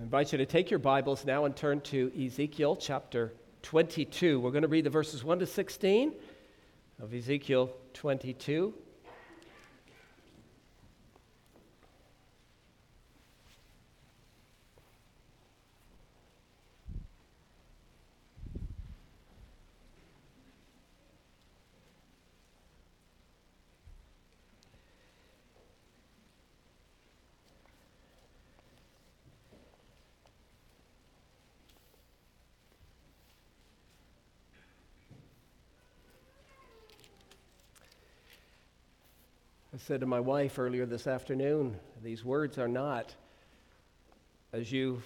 I invite you to take your Bibles now and turn to Ezekiel chapter 22. We're going to read the verses 1 to 16 of Ezekiel 22. Said to my wife earlier this afternoon, these words are not, as you,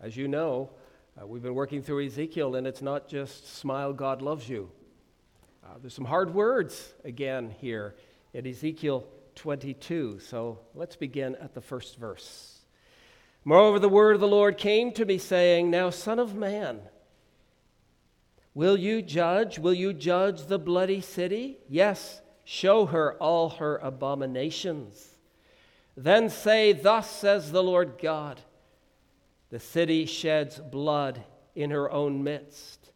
as you know, uh, we've been working through Ezekiel, and it's not just smile, God loves you. Uh, there's some hard words again here in Ezekiel 22. So let's begin at the first verse. Moreover, the word of the Lord came to me, saying, Now, Son of Man, will you judge? Will you judge the bloody city? Yes Show her all her abominations. Then say, Thus says the Lord God The city sheds blood in her own midst,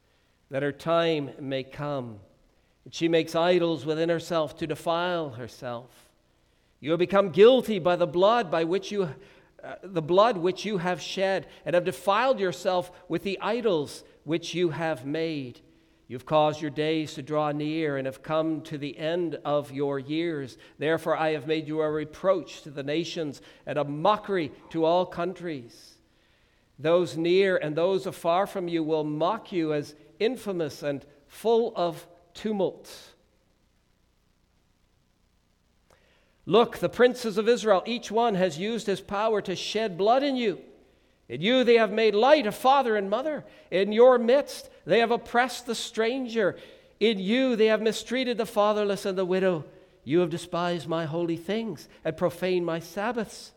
that her time may come. And she makes idols within herself to defile herself. You have become guilty by the blood by which you uh, the blood which you have shed, and have defiled yourself with the idols which you have made. You've caused your days to draw near and have come to the end of your years. Therefore, I have made you a reproach to the nations and a mockery to all countries. Those near and those afar from you will mock you as infamous and full of tumult. Look, the princes of Israel, each one has used his power to shed blood in you. In you they have made light of father and mother. In your midst they have oppressed the stranger. In you they have mistreated the fatherless and the widow. You have despised my holy things and profaned my Sabbaths.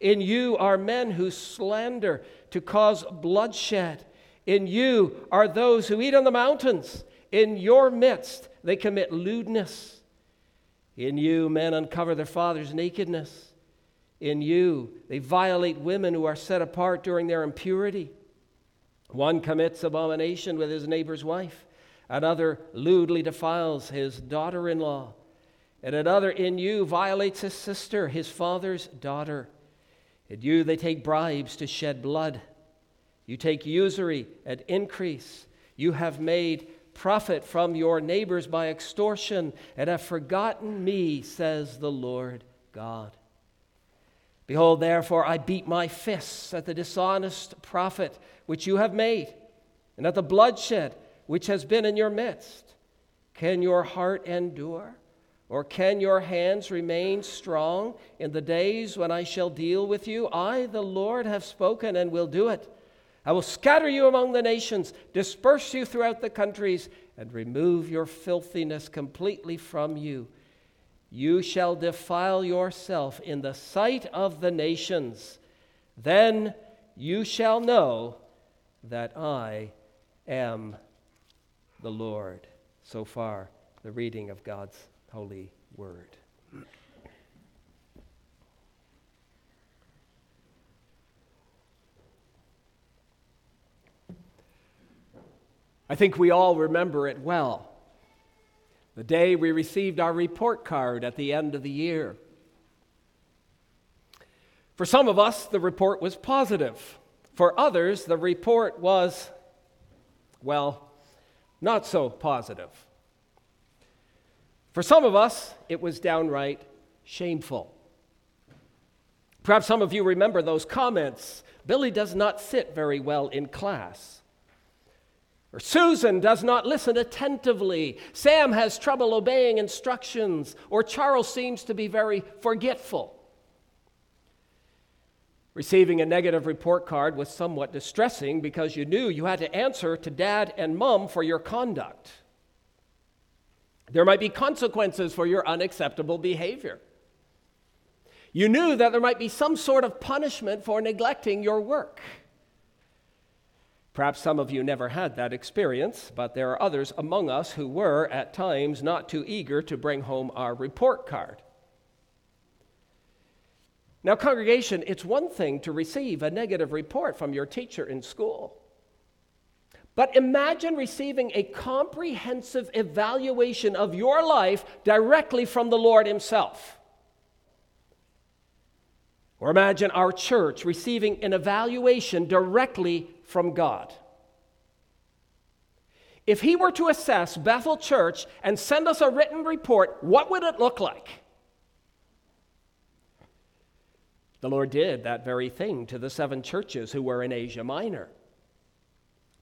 In you are men who slander to cause bloodshed. In you are those who eat on the mountains. In your midst they commit lewdness. In you men uncover their father's nakedness. In you they violate women who are set apart during their impurity. One commits abomination with his neighbor's wife, another lewdly defiles his daughter in law, and another in you violates his sister, his father's daughter. In you they take bribes to shed blood. You take usury and increase. You have made profit from your neighbors by extortion and have forgotten me, says the Lord God. Behold, therefore, I beat my fists at the dishonest profit which you have made, and at the bloodshed which has been in your midst. Can your heart endure? Or can your hands remain strong in the days when I shall deal with you? I, the Lord, have spoken and will do it. I will scatter you among the nations, disperse you throughout the countries, and remove your filthiness completely from you. You shall defile yourself in the sight of the nations. Then you shall know that I am the Lord. So far, the reading of God's holy word. I think we all remember it well. The day we received our report card at the end of the year. For some of us, the report was positive. For others, the report was, well, not so positive. For some of us, it was downright shameful. Perhaps some of you remember those comments Billy does not sit very well in class. Or Susan does not listen attentively. Sam has trouble obeying instructions. Or Charles seems to be very forgetful. Receiving a negative report card was somewhat distressing because you knew you had to answer to dad and mom for your conduct. There might be consequences for your unacceptable behavior. You knew that there might be some sort of punishment for neglecting your work. Perhaps some of you never had that experience, but there are others among us who were, at times, not too eager to bring home our report card. Now, congregation, it's one thing to receive a negative report from your teacher in school. But imagine receiving a comprehensive evaluation of your life directly from the Lord Himself. Or imagine our church receiving an evaluation directly from God. If He were to assess Bethel Church and send us a written report, what would it look like? The Lord did that very thing to the seven churches who were in Asia Minor.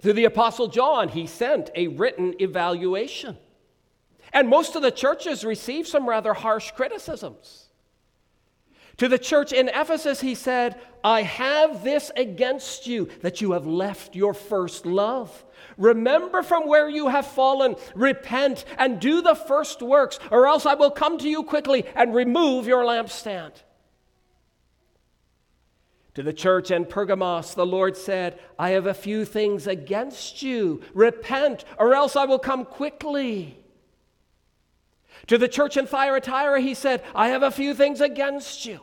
Through the Apostle John, he sent a written evaluation. And most of the churches received some rather harsh criticisms. To the church in Ephesus, he said, I have this against you, that you have left your first love. Remember from where you have fallen, repent, and do the first works, or else I will come to you quickly and remove your lampstand. To the church in Pergamos, the Lord said, I have a few things against you. Repent, or else I will come quickly. To the church in Thyatira, he said, I have a few things against you.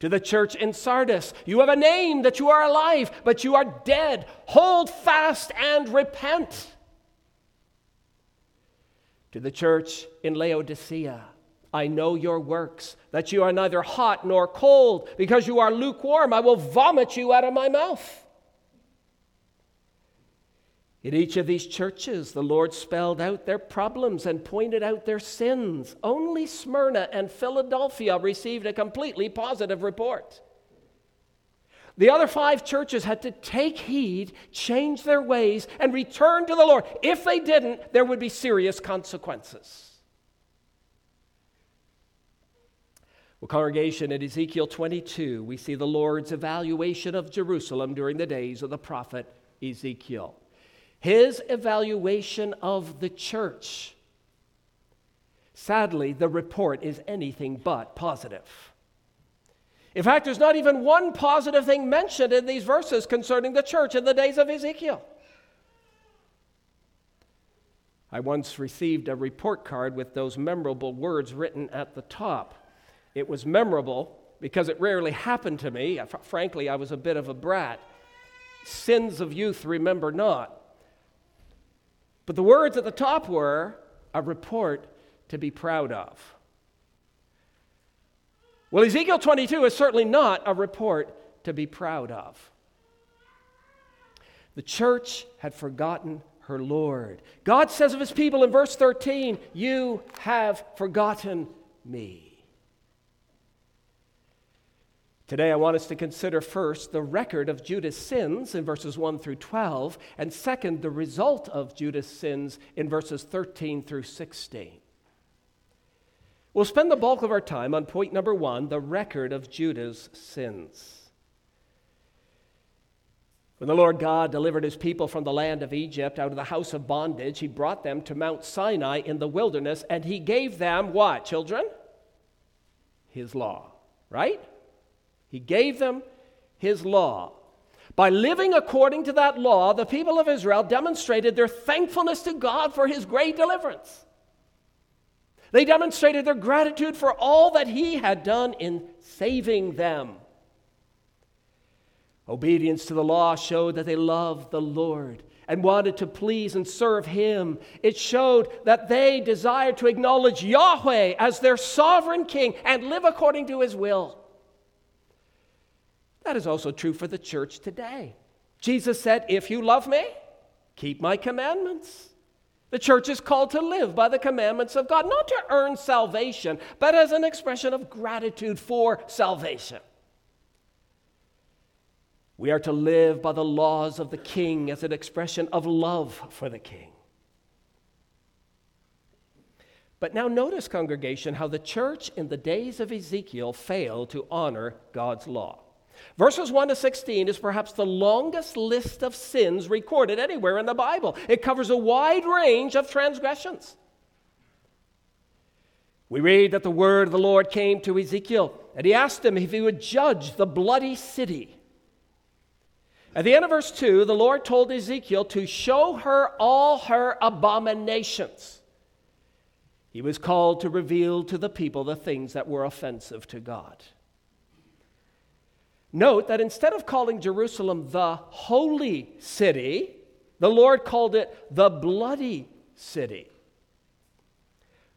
To the church in Sardis, you have a name that you are alive, but you are dead. Hold fast and repent. To the church in Laodicea, I know your works, that you are neither hot nor cold. Because you are lukewarm, I will vomit you out of my mouth. In each of these churches, the Lord spelled out their problems and pointed out their sins. Only Smyrna and Philadelphia received a completely positive report. The other five churches had to take heed, change their ways, and return to the Lord. If they didn't, there would be serious consequences. Well, congregation, in Ezekiel 22, we see the Lord's evaluation of Jerusalem during the days of the prophet Ezekiel. His evaluation of the church. Sadly, the report is anything but positive. In fact, there's not even one positive thing mentioned in these verses concerning the church in the days of Ezekiel. I once received a report card with those memorable words written at the top. It was memorable because it rarely happened to me. Frankly, I was a bit of a brat. Sins of youth remember not. But the words at the top were a report to be proud of. Well, Ezekiel 22 is certainly not a report to be proud of. The church had forgotten her Lord. God says of his people in verse 13, You have forgotten me. Today, I want us to consider first the record of Judah's sins in verses 1 through 12, and second, the result of Judah's sins in verses 13 through 16. We'll spend the bulk of our time on point number one the record of Judah's sins. When the Lord God delivered his people from the land of Egypt out of the house of bondage, he brought them to Mount Sinai in the wilderness, and he gave them what, children? His law, right? He gave them his law. By living according to that law, the people of Israel demonstrated their thankfulness to God for his great deliverance. They demonstrated their gratitude for all that he had done in saving them. Obedience to the law showed that they loved the Lord and wanted to please and serve him. It showed that they desired to acknowledge Yahweh as their sovereign king and live according to his will. That is also true for the church today. Jesus said, If you love me, keep my commandments. The church is called to live by the commandments of God, not to earn salvation, but as an expression of gratitude for salvation. We are to live by the laws of the king as an expression of love for the king. But now notice, congregation, how the church in the days of Ezekiel failed to honor God's law. Verses 1 to 16 is perhaps the longest list of sins recorded anywhere in the Bible. It covers a wide range of transgressions. We read that the word of the Lord came to Ezekiel, and he asked him if he would judge the bloody city. At the end of verse 2, the Lord told Ezekiel to show her all her abominations. He was called to reveal to the people the things that were offensive to God. Note that instead of calling Jerusalem the holy city, the Lord called it the bloody city.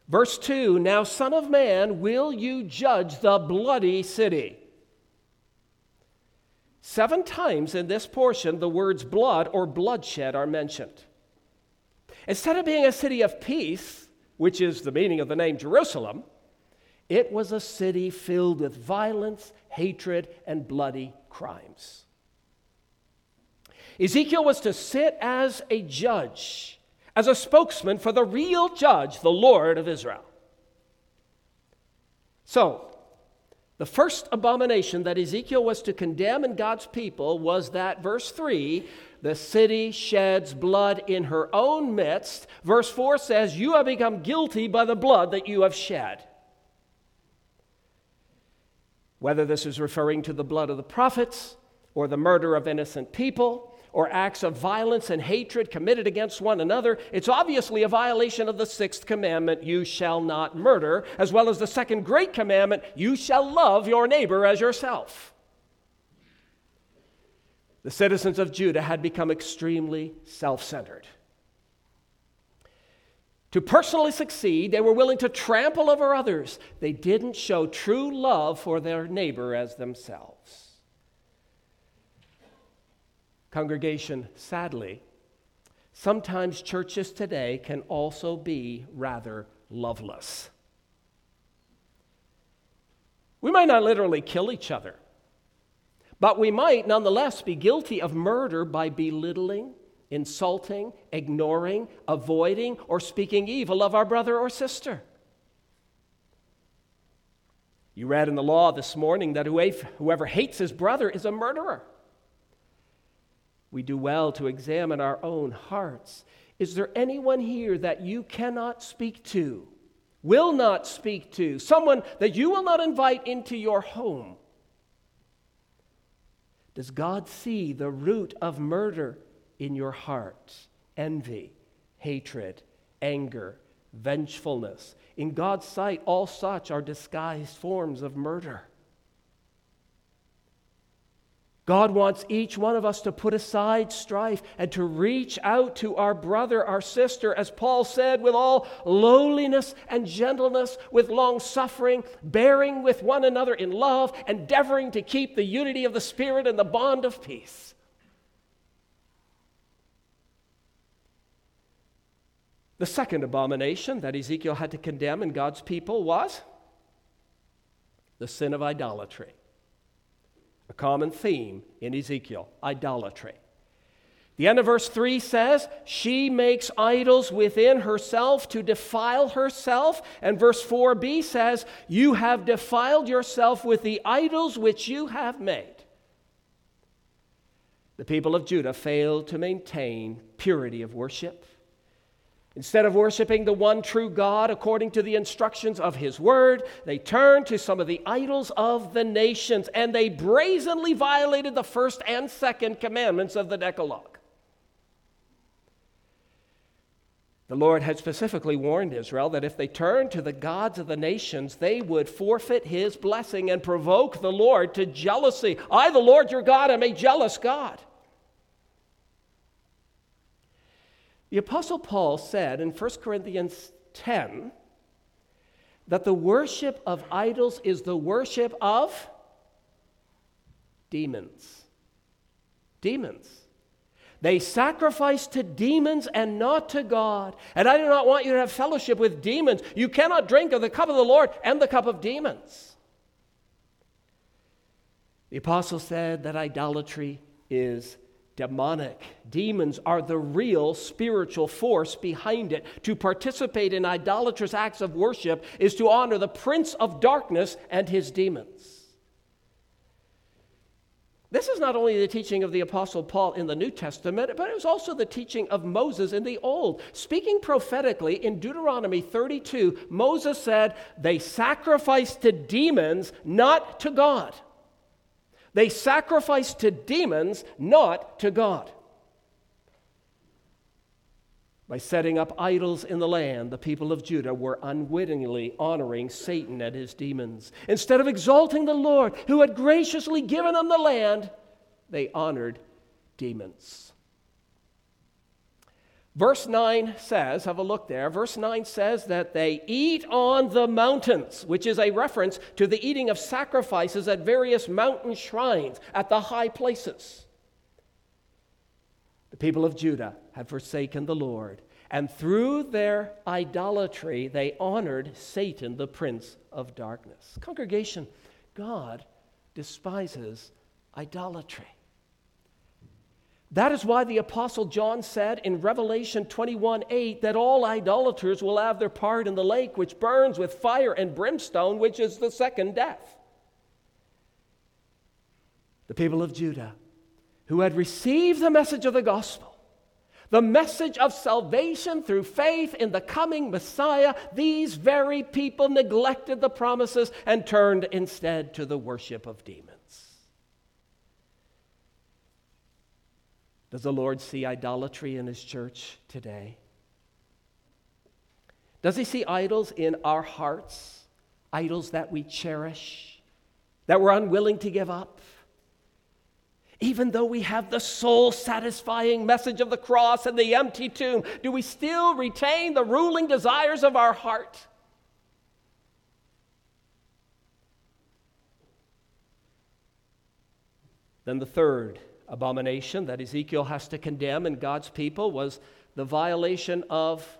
Verse 2 Now, Son of Man, will you judge the bloody city? Seven times in this portion, the words blood or bloodshed are mentioned. Instead of being a city of peace, which is the meaning of the name Jerusalem, it was a city filled with violence, hatred, and bloody crimes. Ezekiel was to sit as a judge, as a spokesman for the real judge, the Lord of Israel. So, the first abomination that Ezekiel was to condemn in God's people was that, verse 3, the city sheds blood in her own midst. Verse 4 says, You have become guilty by the blood that you have shed. Whether this is referring to the blood of the prophets, or the murder of innocent people, or acts of violence and hatred committed against one another, it's obviously a violation of the sixth commandment, you shall not murder, as well as the second great commandment, you shall love your neighbor as yourself. The citizens of Judah had become extremely self centered. To personally succeed, they were willing to trample over others. They didn't show true love for their neighbor as themselves. Congregation, sadly, sometimes churches today can also be rather loveless. We might not literally kill each other, but we might nonetheless be guilty of murder by belittling, insulting, ignoring, avoiding, or speaking evil of our brother or sister. You read in the law this morning that whoever hates his brother is a murderer we do well to examine our own hearts. Is there anyone here that you cannot speak to, will not speak to, someone that you will not invite into your home? Does God see the root of murder in your heart? Envy, hatred, anger, vengefulness. In God's sight, all such are disguised forms of murder. God wants each one of us to put aside strife and to reach out to our brother, our sister, as Paul said, with all lowliness and gentleness, with long suffering, bearing with one another in love, endeavoring to keep the unity of the Spirit and the bond of peace. The second abomination that Ezekiel had to condemn in God's people was the sin of idolatry a common theme in Ezekiel idolatry. The end of verse 3 says, She makes idols within herself to defile herself. And verse 4b says, You have defiled yourself with the idols which you have made. The people of Judah failed to maintain purity of worship. Instead of worshiping the one true God according to the instructions of His Word, they turned to some of the idols of the nations and they brazenly violated the first and second commandments of the Decalogue. The Lord had specifically warned Israel that if they turned to the gods of the nations, they would forfeit His blessing and provoke the Lord to jealousy. I, the Lord your God, am a jealous God. The Apostle Paul said in 1 Corinthians 10 that the worship of idols is the worship of demons. Demons. They sacrifice to demons and not to God. And I do not want you to have fellowship with demons. You cannot drink of the cup of the Lord and the cup of demons. The apostle said that idolatry is demonic. Demons are the real spiritual force behind it. To participate in idolatrous acts of worship is to honor the prince of darkness and his demons. This is not only the teaching of the Apostle Paul in the New Testament, but it was also the teaching of Moses in the Old. Speaking prophetically in Deuteronomy 32, Moses said, They sacrificed to demons, not to God. They sacrifice to demons, not to God. By setting up idols in the land, the people of Judah were unwittingly honoring Satan and his demons. Instead of exalting the Lord, who had graciously given them the land, they honored demons. Verse 9 says, have a look there. Verse 9 says that they eat on the mountains, which is a reference to the eating of sacrifices at various mountain shrines, at the high places. The people of Judah had forsaken the Lord, and through their idolatry, they honored Satan, the prince of darkness. Congregation, God despises idolatry. That is why the Apostle John said in Revelation 21 8 that all idolaters will have their part in the lake which burns with fire and brimstone, which is the second death. The people of Judah, who had received the message of the gospel, the message of salvation through faith in the coming Messiah, these very people neglected the promises and turned instead to the worship of demons. Does the Lord see idolatry in His church today? Does He see idols in our hearts? Idols that we cherish, that we're unwilling to give up? Even though we have the soul satisfying message of the cross and the empty tomb, do we still retain the ruling desires of our heart? Then the third abomination that Ezekiel has to condemn in God's people was the violation of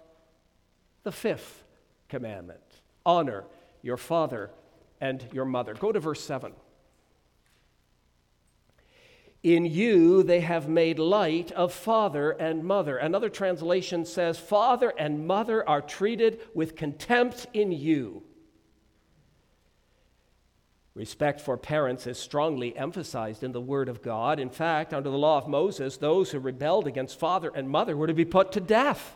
the fifth commandment honor your father and your mother. Go to verse 7. In you they have made light of father and mother. Another translation says, Father and mother are treated with contempt in you. Respect for parents is strongly emphasized in the Word of God. In fact, under the law of Moses, those who rebelled against father and mother were to be put to death.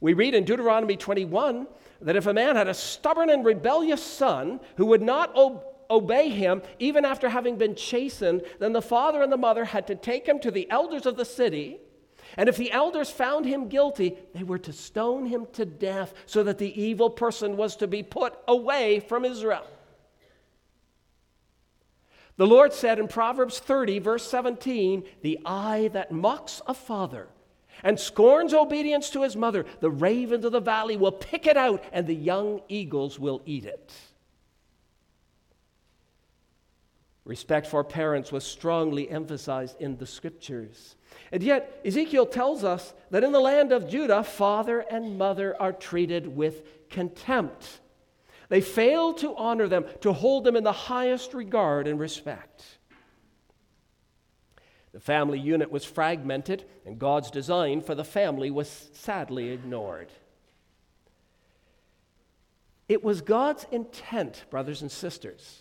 We read in Deuteronomy 21 that if a man had a stubborn and rebellious son who would not ob- obey him, even after having been chastened, then the father and the mother had to take him to the elders of the city. And if the elders found him guilty, they were to stone him to death so that the evil person was to be put away from Israel. The Lord said in Proverbs 30, verse 17, The eye that mocks a father and scorns obedience to his mother, the ravens of the valley will pick it out, and the young eagles will eat it. Respect for parents was strongly emphasized in the scriptures. And yet, Ezekiel tells us that in the land of Judah, father and mother are treated with contempt. They failed to honor them, to hold them in the highest regard and respect. The family unit was fragmented, and God's design for the family was sadly ignored. It was God's intent, brothers and sisters.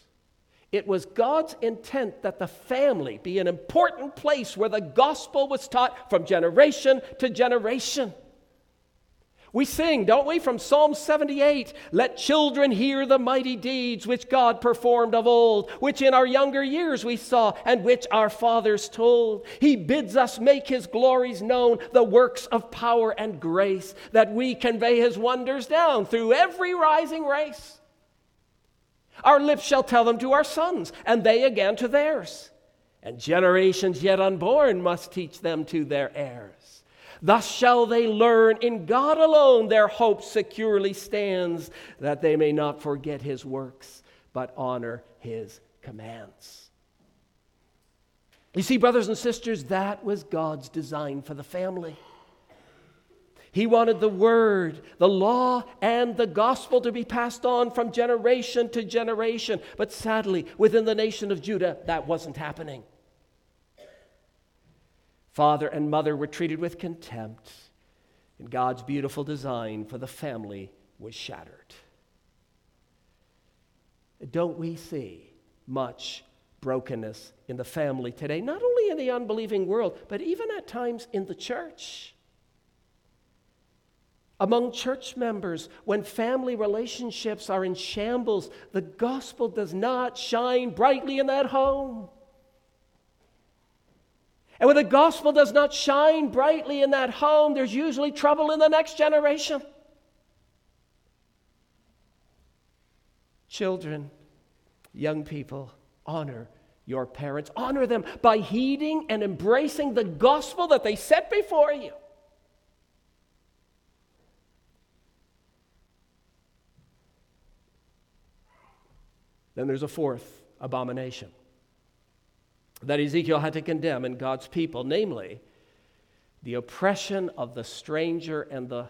It was God's intent that the family be an important place where the gospel was taught from generation to generation. We sing, don't we, from Psalm 78 Let children hear the mighty deeds which God performed of old, which in our younger years we saw, and which our fathers told. He bids us make his glories known, the works of power and grace, that we convey his wonders down through every rising race. Our lips shall tell them to our sons, and they again to theirs. And generations yet unborn must teach them to their heirs. Thus shall they learn in God alone their hope securely stands, that they may not forget his works, but honor his commands. You see, brothers and sisters, that was God's design for the family. He wanted the word, the law, and the gospel to be passed on from generation to generation. But sadly, within the nation of Judah, that wasn't happening. Father and mother were treated with contempt, and God's beautiful design for the family was shattered. Don't we see much brokenness in the family today, not only in the unbelieving world, but even at times in the church? Among church members, when family relationships are in shambles, the gospel does not shine brightly in that home. And when the gospel does not shine brightly in that home, there's usually trouble in the next generation. Children, young people, honor your parents. Honor them by heeding and embracing the gospel that they set before you. Then there's a fourth abomination that Ezekiel had to condemn in God's people, namely the oppression of the stranger and the,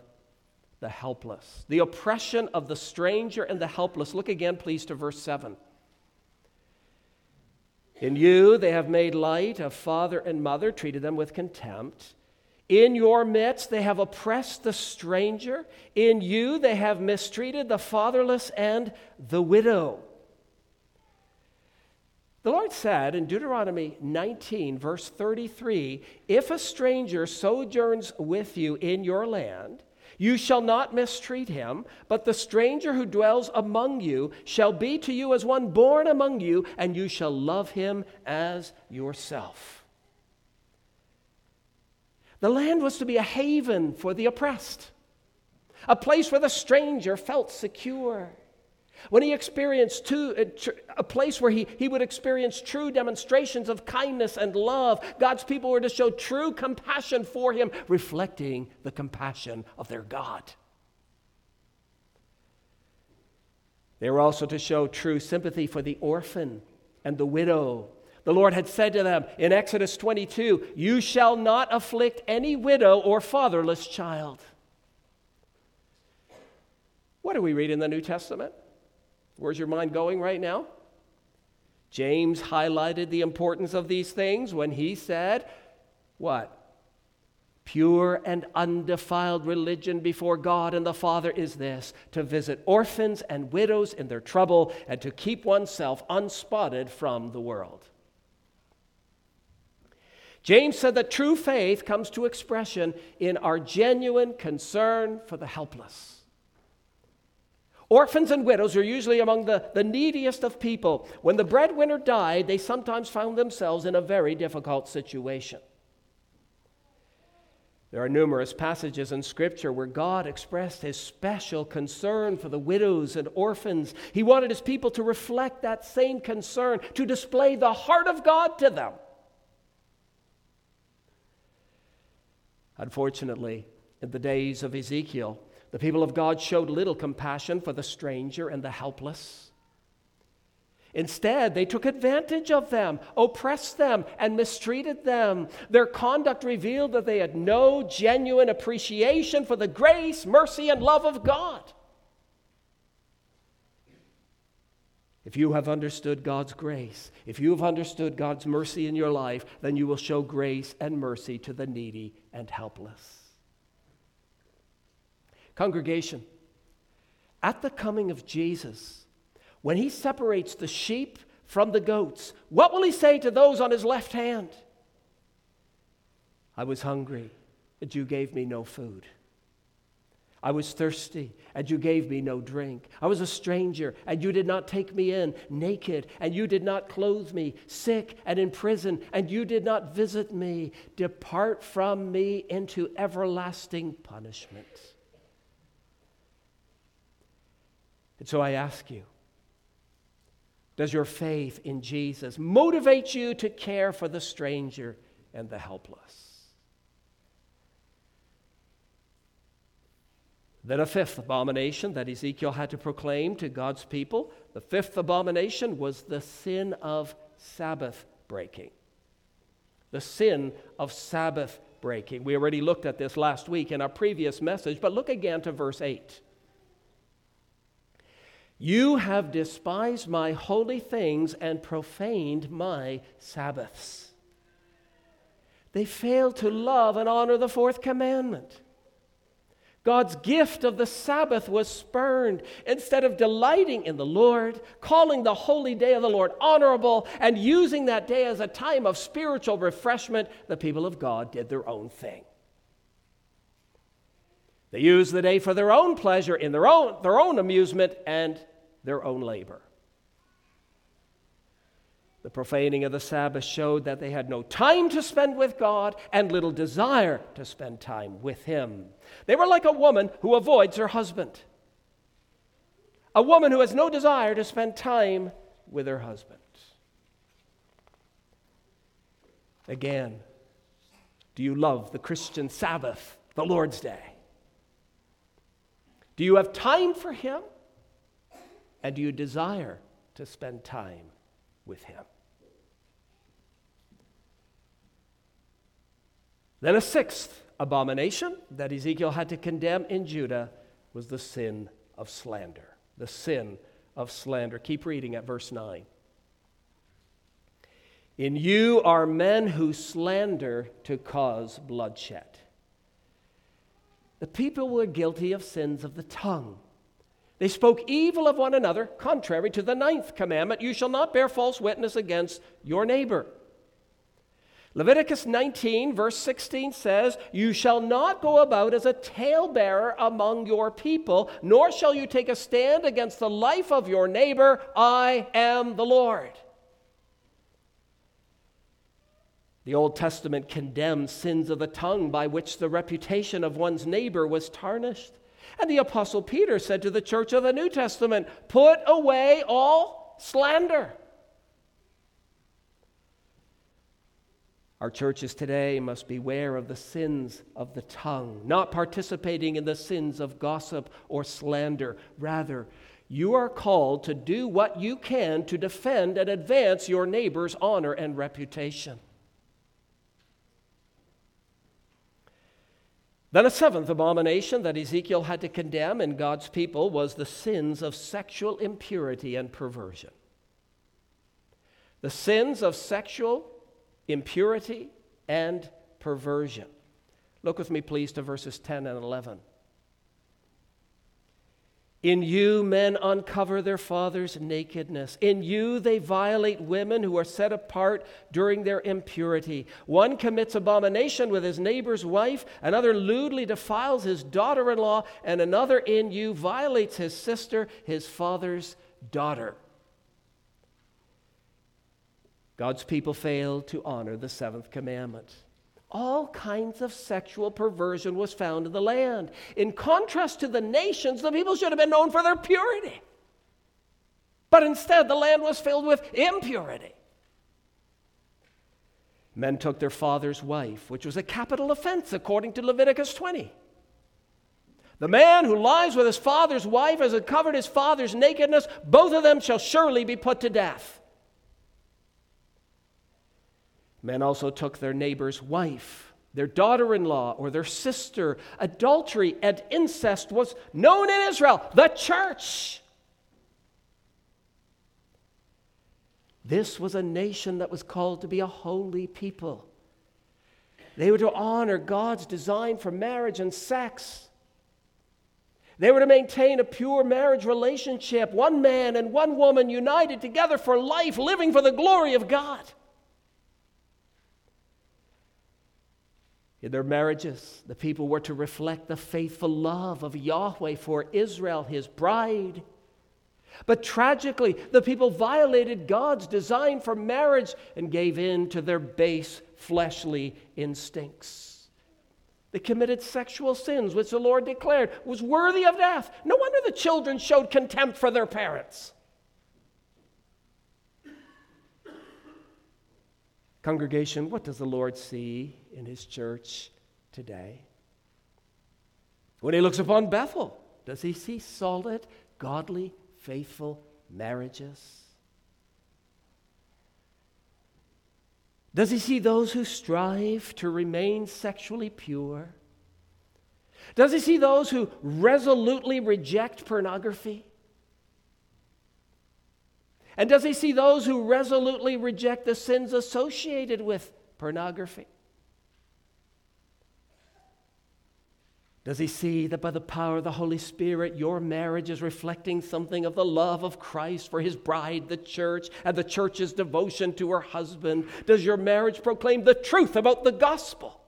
the helpless. The oppression of the stranger and the helpless. Look again, please, to verse 7. In you they have made light of father and mother, treated them with contempt. In your midst they have oppressed the stranger. In you they have mistreated the fatherless and the widow. The Lord said in Deuteronomy 19, verse 33 If a stranger sojourns with you in your land, you shall not mistreat him, but the stranger who dwells among you shall be to you as one born among you, and you shall love him as yourself. The land was to be a haven for the oppressed, a place where the stranger felt secure. When he experienced two, uh, a place where he, he would experience true demonstrations of kindness and love, God's people were to show true compassion for him, reflecting the compassion of their God. They were also to show true sympathy for the orphan and the widow. The Lord had said to them in Exodus 22 You shall not afflict any widow or fatherless child. What do we read in the New Testament? Where's your mind going right now? James highlighted the importance of these things when he said, What? Pure and undefiled religion before God and the Father is this to visit orphans and widows in their trouble and to keep oneself unspotted from the world. James said that true faith comes to expression in our genuine concern for the helpless. Orphans and widows are usually among the, the neediest of people. When the breadwinner died, they sometimes found themselves in a very difficult situation. There are numerous passages in Scripture where God expressed his special concern for the widows and orphans. He wanted his people to reflect that same concern, to display the heart of God to them. Unfortunately, in the days of Ezekiel, the people of God showed little compassion for the stranger and the helpless. Instead, they took advantage of them, oppressed them, and mistreated them. Their conduct revealed that they had no genuine appreciation for the grace, mercy, and love of God. If you have understood God's grace, if you have understood God's mercy in your life, then you will show grace and mercy to the needy and helpless. Congregation, at the coming of Jesus, when he separates the sheep from the goats, what will he say to those on his left hand? I was hungry, and you gave me no food. I was thirsty, and you gave me no drink. I was a stranger, and you did not take me in, naked, and you did not clothe me, sick and in prison, and you did not visit me. Depart from me into everlasting punishment. And so I ask you Does your faith in Jesus motivate you to care for the stranger and the helpless? Then, a fifth abomination that Ezekiel had to proclaim to God's people. The fifth abomination was the sin of Sabbath breaking. The sin of Sabbath breaking. We already looked at this last week in our previous message, but look again to verse 8. You have despised my holy things and profaned my Sabbaths. They failed to love and honor the fourth commandment. God's gift of the Sabbath was spurned. Instead of delighting in the Lord, calling the holy day of the Lord honorable, and using that day as a time of spiritual refreshment, the people of God did their own thing. They used the day for their own pleasure, in their own, their own amusement, and their own labor. The profaning of the Sabbath showed that they had no time to spend with God and little desire to spend time with Him. They were like a woman who avoids her husband, a woman who has no desire to spend time with her husband. Again, do you love the Christian Sabbath, the Lord's Day? Do you have time for Him? And do you desire to spend time with Him? Then a sixth abomination that Ezekiel had to condemn in Judah was the sin of slander. The sin of slander. Keep reading at verse 9. In you are men who slander to cause bloodshed. The people were guilty of sins of the tongue. They spoke evil of one another, contrary to the ninth commandment you shall not bear false witness against your neighbor. Leviticus 19, verse 16 says, You shall not go about as a talebearer among your people, nor shall you take a stand against the life of your neighbor. I am the Lord. The Old Testament condemns sins of the tongue by which the reputation of one's neighbor was tarnished. And the Apostle Peter said to the church of the New Testament, Put away all slander. Our churches today must beware of the sins of the tongue, not participating in the sins of gossip or slander. Rather, you are called to do what you can to defend and advance your neighbor's honor and reputation. Then, a seventh abomination that Ezekiel had to condemn in God's people was the sins of sexual impurity and perversion. The sins of sexual impurity and perversion. Look with me, please, to verses 10 and 11. In you, men uncover their father's nakedness. In you, they violate women who are set apart during their impurity. One commits abomination with his neighbor's wife, another lewdly defiles his daughter in law, and another in you violates his sister, his father's daughter. God's people fail to honor the seventh commandment all kinds of sexual perversion was found in the land. In contrast to the nations, the people should have been known for their purity. But instead, the land was filled with impurity. Men took their father's wife, which was a capital offense according to Leviticus 20. The man who lies with his father's wife has uncovered his father's nakedness, both of them shall surely be put to death. Men also took their neighbor's wife, their daughter in law, or their sister. Adultery and incest was known in Israel, the church. This was a nation that was called to be a holy people. They were to honor God's design for marriage and sex. They were to maintain a pure marriage relationship, one man and one woman united together for life, living for the glory of God. In their marriages, the people were to reflect the faithful love of Yahweh for Israel, his bride. But tragically, the people violated God's design for marriage and gave in to their base fleshly instincts. They committed sexual sins, which the Lord declared was worthy of death. No wonder the children showed contempt for their parents. Congregation, what does the Lord see in his church today? When he looks upon Bethel, does he see solid, godly, faithful marriages? Does he see those who strive to remain sexually pure? Does he see those who resolutely reject pornography? And does he see those who resolutely reject the sins associated with pornography? Does he see that by the power of the Holy Spirit, your marriage is reflecting something of the love of Christ for his bride, the church, and the church's devotion to her husband? Does your marriage proclaim the truth about the gospel?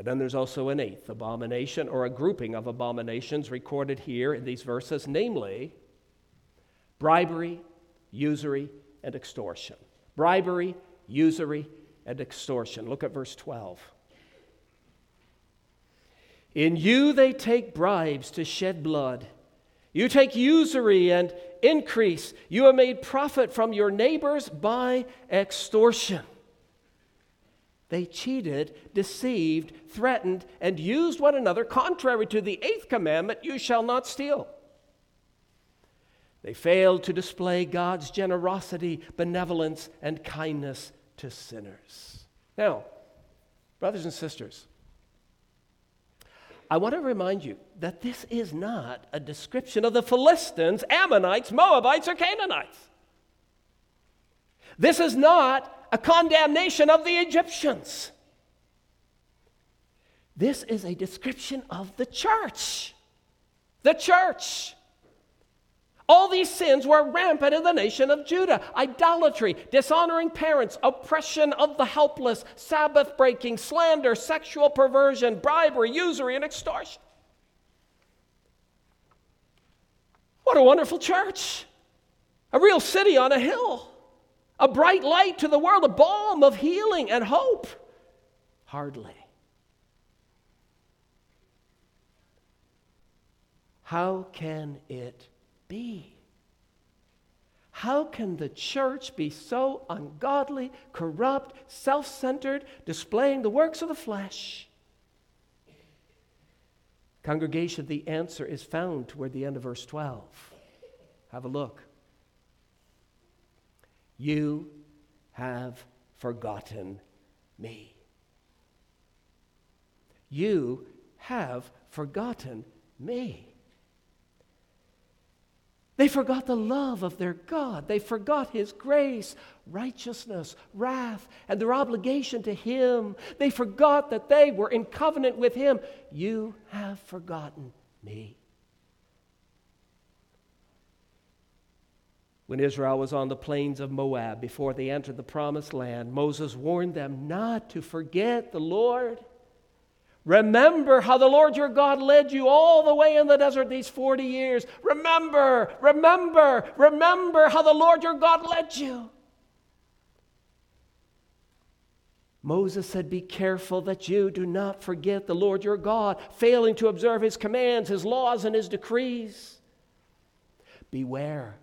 And then there's also an eighth abomination or a grouping of abominations recorded here in these verses, namely bribery, usury, and extortion. Bribery, usury, and extortion. Look at verse 12. In you they take bribes to shed blood. You take usury and increase. You have made profit from your neighbors by extortion. They cheated, deceived, threatened, and used one another contrary to the eighth commandment you shall not steal. They failed to display God's generosity, benevolence, and kindness to sinners. Now, brothers and sisters, I want to remind you that this is not a description of the Philistines, Ammonites, Moabites, or Canaanites. This is not a condemnation of the Egyptians. This is a description of the church. The church. All these sins were rampant in the nation of Judah idolatry, dishonoring parents, oppression of the helpless, Sabbath breaking, slander, sexual perversion, bribery, usury, and extortion. What a wonderful church! A real city on a hill, a bright light to the world, a balm of healing and hope. Hardly. How can it be? How can the church be so ungodly, corrupt, self centered, displaying the works of the flesh? Congregation, the answer is found toward the end of verse 12. Have a look. You have forgotten me. You have forgotten me. They forgot the love of their God. They forgot His grace, righteousness, wrath, and their obligation to Him. They forgot that they were in covenant with Him. You have forgotten me. When Israel was on the plains of Moab before they entered the promised land, Moses warned them not to forget the Lord. Remember how the Lord your God led you all the way in the desert these 40 years. Remember, remember, remember how the Lord your God led you. Moses said, Be careful that you do not forget the Lord your God, failing to observe his commands, his laws, and his decrees. Beware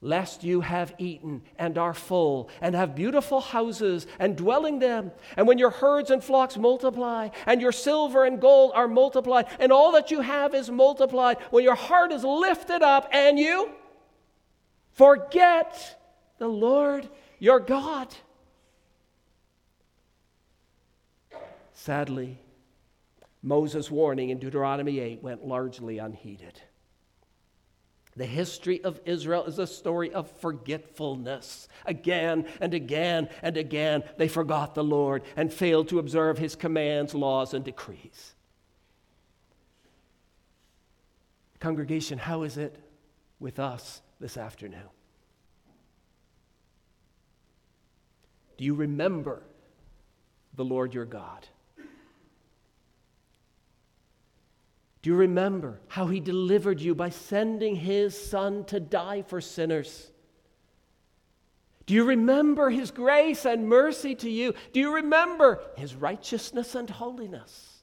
lest you have eaten and are full, and have beautiful houses and dwelling them. And when your herds and flocks multiply, and your silver and gold are multiplied, and all that you have is multiplied, when your heart is lifted up, and you forget the Lord your God. Sadly, Moses' warning in Deuteronomy 8 went largely unheeded. The history of Israel is a story of forgetfulness. Again and again and again, they forgot the Lord and failed to observe his commands, laws, and decrees. Congregation, how is it with us this afternoon? Do you remember the Lord your God? You remember how he delivered you by sending his son to die for sinners? Do you remember his grace and mercy to you? Do you remember his righteousness and holiness?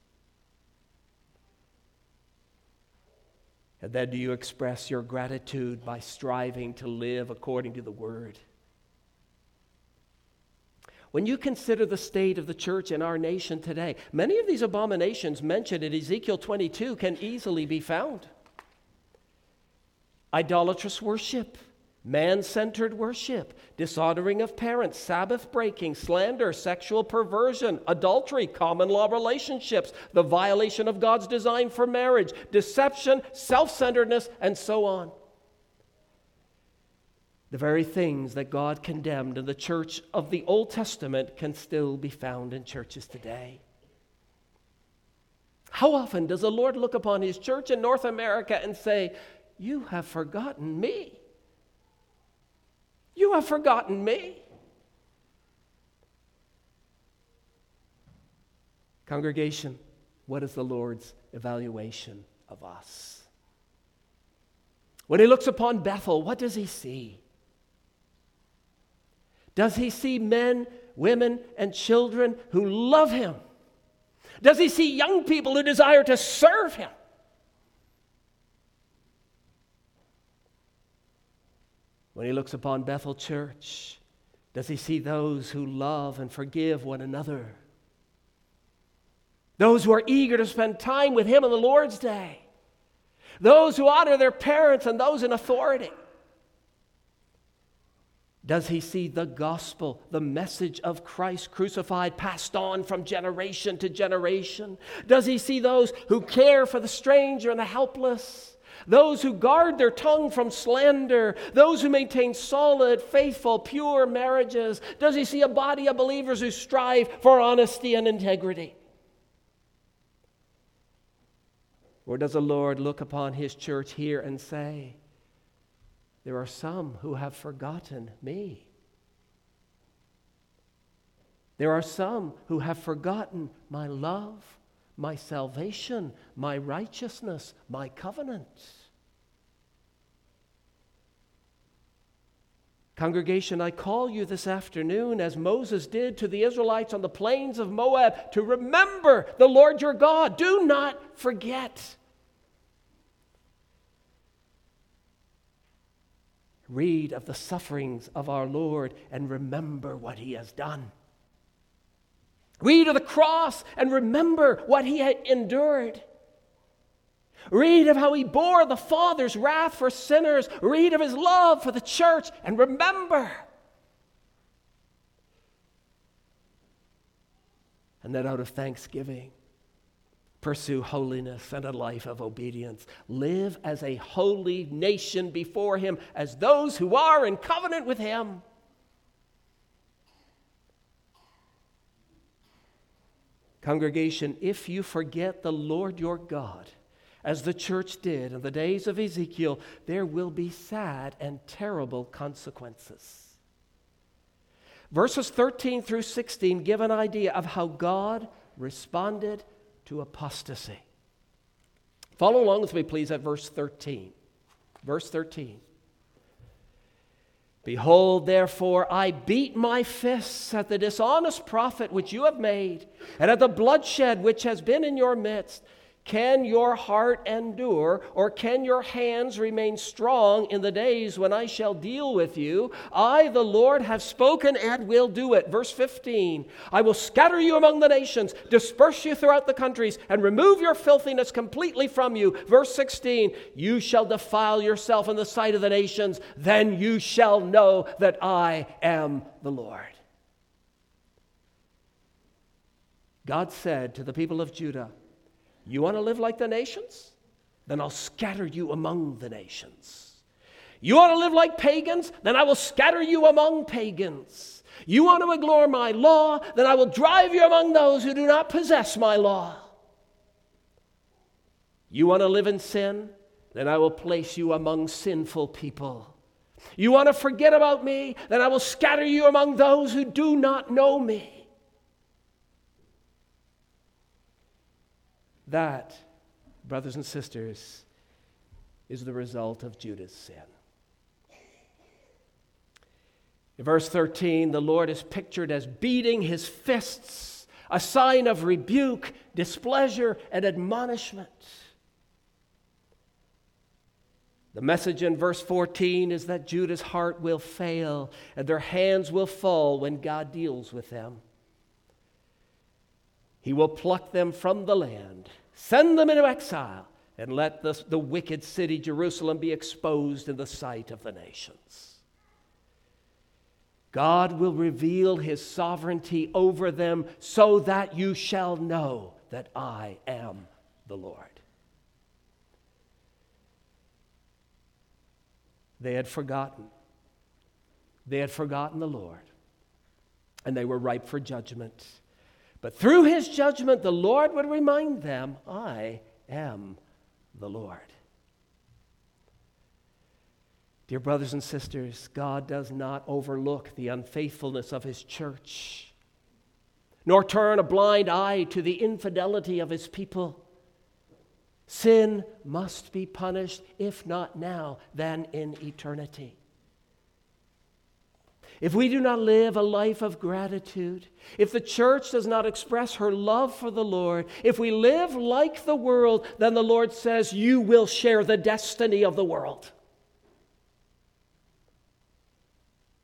And then do you express your gratitude by striving to live according to the word? When you consider the state of the church in our nation today, many of these abominations mentioned in Ezekiel 22 can easily be found. Idolatrous worship, man centered worship, dishonoring of parents, Sabbath breaking, slander, sexual perversion, adultery, common law relationships, the violation of God's design for marriage, deception, self centeredness, and so on the very things that God condemned in the church of the Old Testament can still be found in churches today. How often does the Lord look upon his church in North America and say, You have forgotten me? You have forgotten me. Congregation, what is the Lord's evaluation of us? When he looks upon Bethel, what does he see? Does he see men, women, and children who love him? Does he see young people who desire to serve him? When he looks upon Bethel Church, does he see those who love and forgive one another? Those who are eager to spend time with him on the Lord's day? Those who honor their parents and those in authority? Does he see the gospel, the message of Christ crucified, passed on from generation to generation? Does he see those who care for the stranger and the helpless? those who guard their tongue from slander, those who maintain solid, faithful, pure marriages? Does he see a body of believers who strive for honesty and integrity? Or does the Lord look upon his church here and say, There are some who have forgotten me? There are some who have forgotten my love my salvation, my righteousness, my covenant. Congregation, I call you this afternoon, as Moses did to the Israelites on the plains of Moab, to remember the Lord your God. Do not forget. Read of the sufferings of our Lord and remember what he has done. Read of the cross and remember what he had endured. Read of how he bore the Father's wrath for sinners. Read of his love for the church and remember. And then, out of thanksgiving, pursue holiness and a life of obedience. Live as a holy nation before him, as those who are in covenant with him. Congregation, if you forget the Lord your God, as the church did in the days of Ezekiel, there will be sad and terrible consequences. Verses 13 through 16 give an idea of how God responded to apostasy. Follow along with me, please, at verse 13. Verse 13. Behold, therefore, I beat my fists at the dishonest profit which you have made, and at the bloodshed which has been in your midst. Can your heart endure, or can your hands remain strong in the days when I shall deal with you? I, the Lord, have spoken and will do it. Verse 15 I will scatter you among the nations, disperse you throughout the countries, and remove your filthiness completely from you. Verse 16 You shall defile yourself in the sight of the nations, then you shall know that I am the Lord. God said to the people of Judah, you want to live like the nations? Then I'll scatter you among the nations. You want to live like pagans? Then I will scatter you among pagans. You want to ignore my law? Then I will drive you among those who do not possess my law. You want to live in sin? Then I will place you among sinful people. You want to forget about me? Then I will scatter you among those who do not know me. That, brothers and sisters, is the result of Judah's sin. In verse 13, the Lord is pictured as beating his fists, a sign of rebuke, displeasure, and admonishment. The message in verse 14 is that Judah's heart will fail and their hands will fall when God deals with them. He will pluck them from the land, send them into exile, and let the, the wicked city, Jerusalem, be exposed in the sight of the nations. God will reveal his sovereignty over them so that you shall know that I am the Lord. They had forgotten. They had forgotten the Lord, and they were ripe for judgment. But through his judgment, the Lord would remind them, I am the Lord. Dear brothers and sisters, God does not overlook the unfaithfulness of his church. nor turn a blind eye to the infidelity of his people. Sin must be punished, if not now, then in eternity. If we do not live a life of gratitude, if the church does not express her love for the Lord, if we live like the world, then the Lord says, You will share the destiny of the world.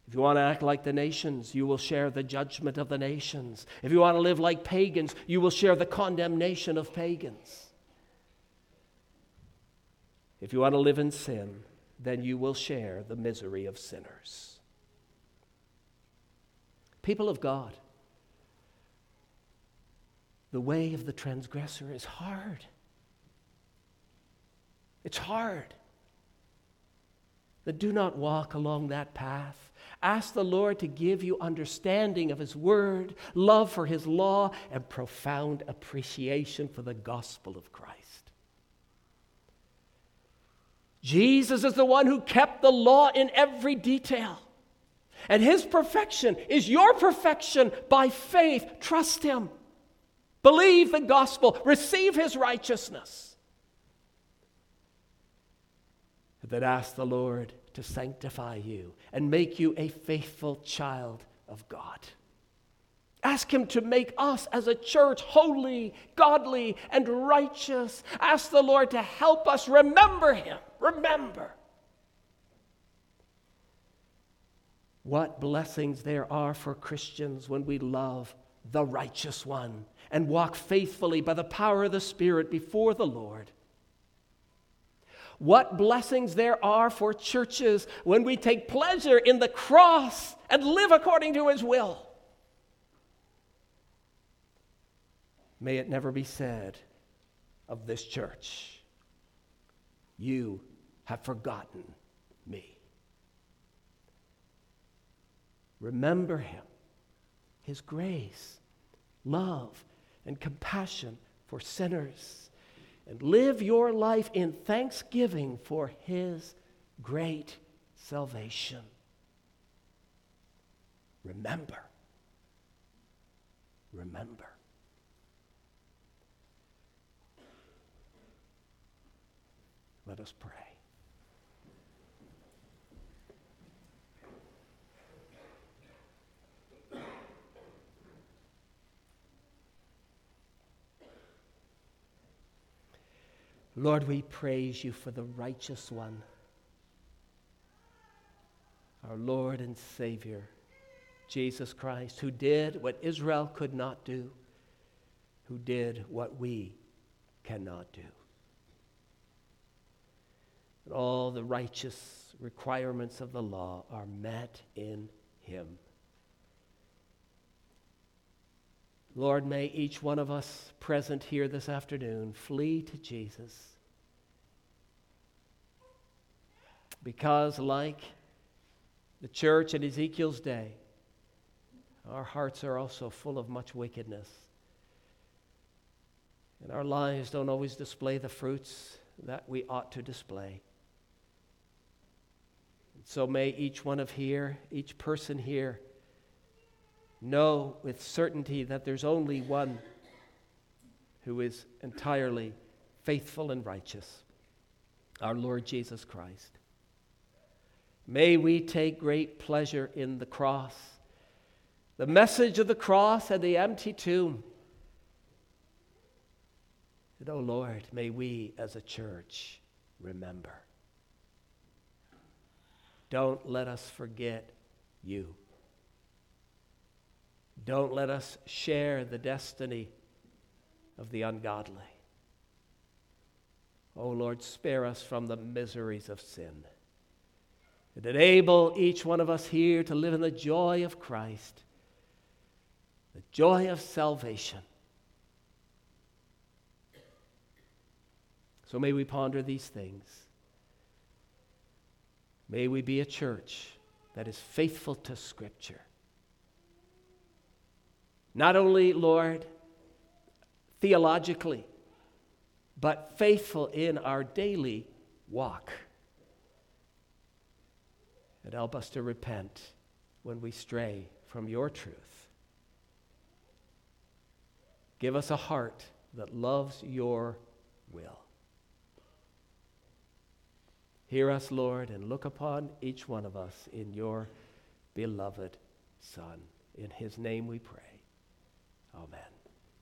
If you want to act like the nations, you will share the judgment of the nations. If you want to live like pagans, you will share the condemnation of pagans. If you want to live in sin, then you will share the misery of sinners. People of God, the way of the transgressor is hard. It's hard. But do not walk along that path. Ask the Lord to give you understanding of His Word, love for His law, and profound appreciation for the gospel of Christ. Jesus is the one who kept the law in every detail. And his perfection is your perfection by faith. Trust him. Believe the gospel. Receive his righteousness. And then ask the Lord to sanctify you and make you a faithful child of God. Ask Him to make us as a church holy, godly, and righteous. Ask the Lord to help us remember Him. Remember. What blessings there are for Christians when we love the righteous one and walk faithfully by the power of the Spirit before the Lord. What blessings there are for churches when we take pleasure in the cross and live according to His will. May it never be said of this church, You have forgotten me. Remember him, his grace, love, and compassion for sinners, and live your life in thanksgiving for his great salvation. Remember. Remember. Let us pray. Lord, we praise you for the righteous one, our Lord and Savior, Jesus Christ, who did what Israel could not do, who did what we cannot do. And all the righteous requirements of the law are met in him. Lord, may each one of us present here this afternoon flee to Jesus. Because, like the church in Ezekiel's day, our hearts are also full of much wickedness. And our lives don't always display the fruits that we ought to display. And So may each one of here, each person here, know with certainty that there's only one who is entirely faithful and righteous our Lord Jesus Christ. May we take great pleasure in the cross, the message of the cross and the empty tomb. And, oh Lord, may we as a church remember. Don't let us forget you. Don't let us share the destiny of the ungodly. Oh Lord, spare us from the miseries of sin. And enable each one of us here to live in the joy of Christ, the joy of salvation. So may we ponder these things. May we be a church that is faithful to Scripture not only, Lord, theologically, but faithful in our daily walk. And help us to repent when we stray from your truth. Give us a heart that loves your will. Hear us, Lord, and look upon each one of us in your beloved Son. In his name we pray. Amen.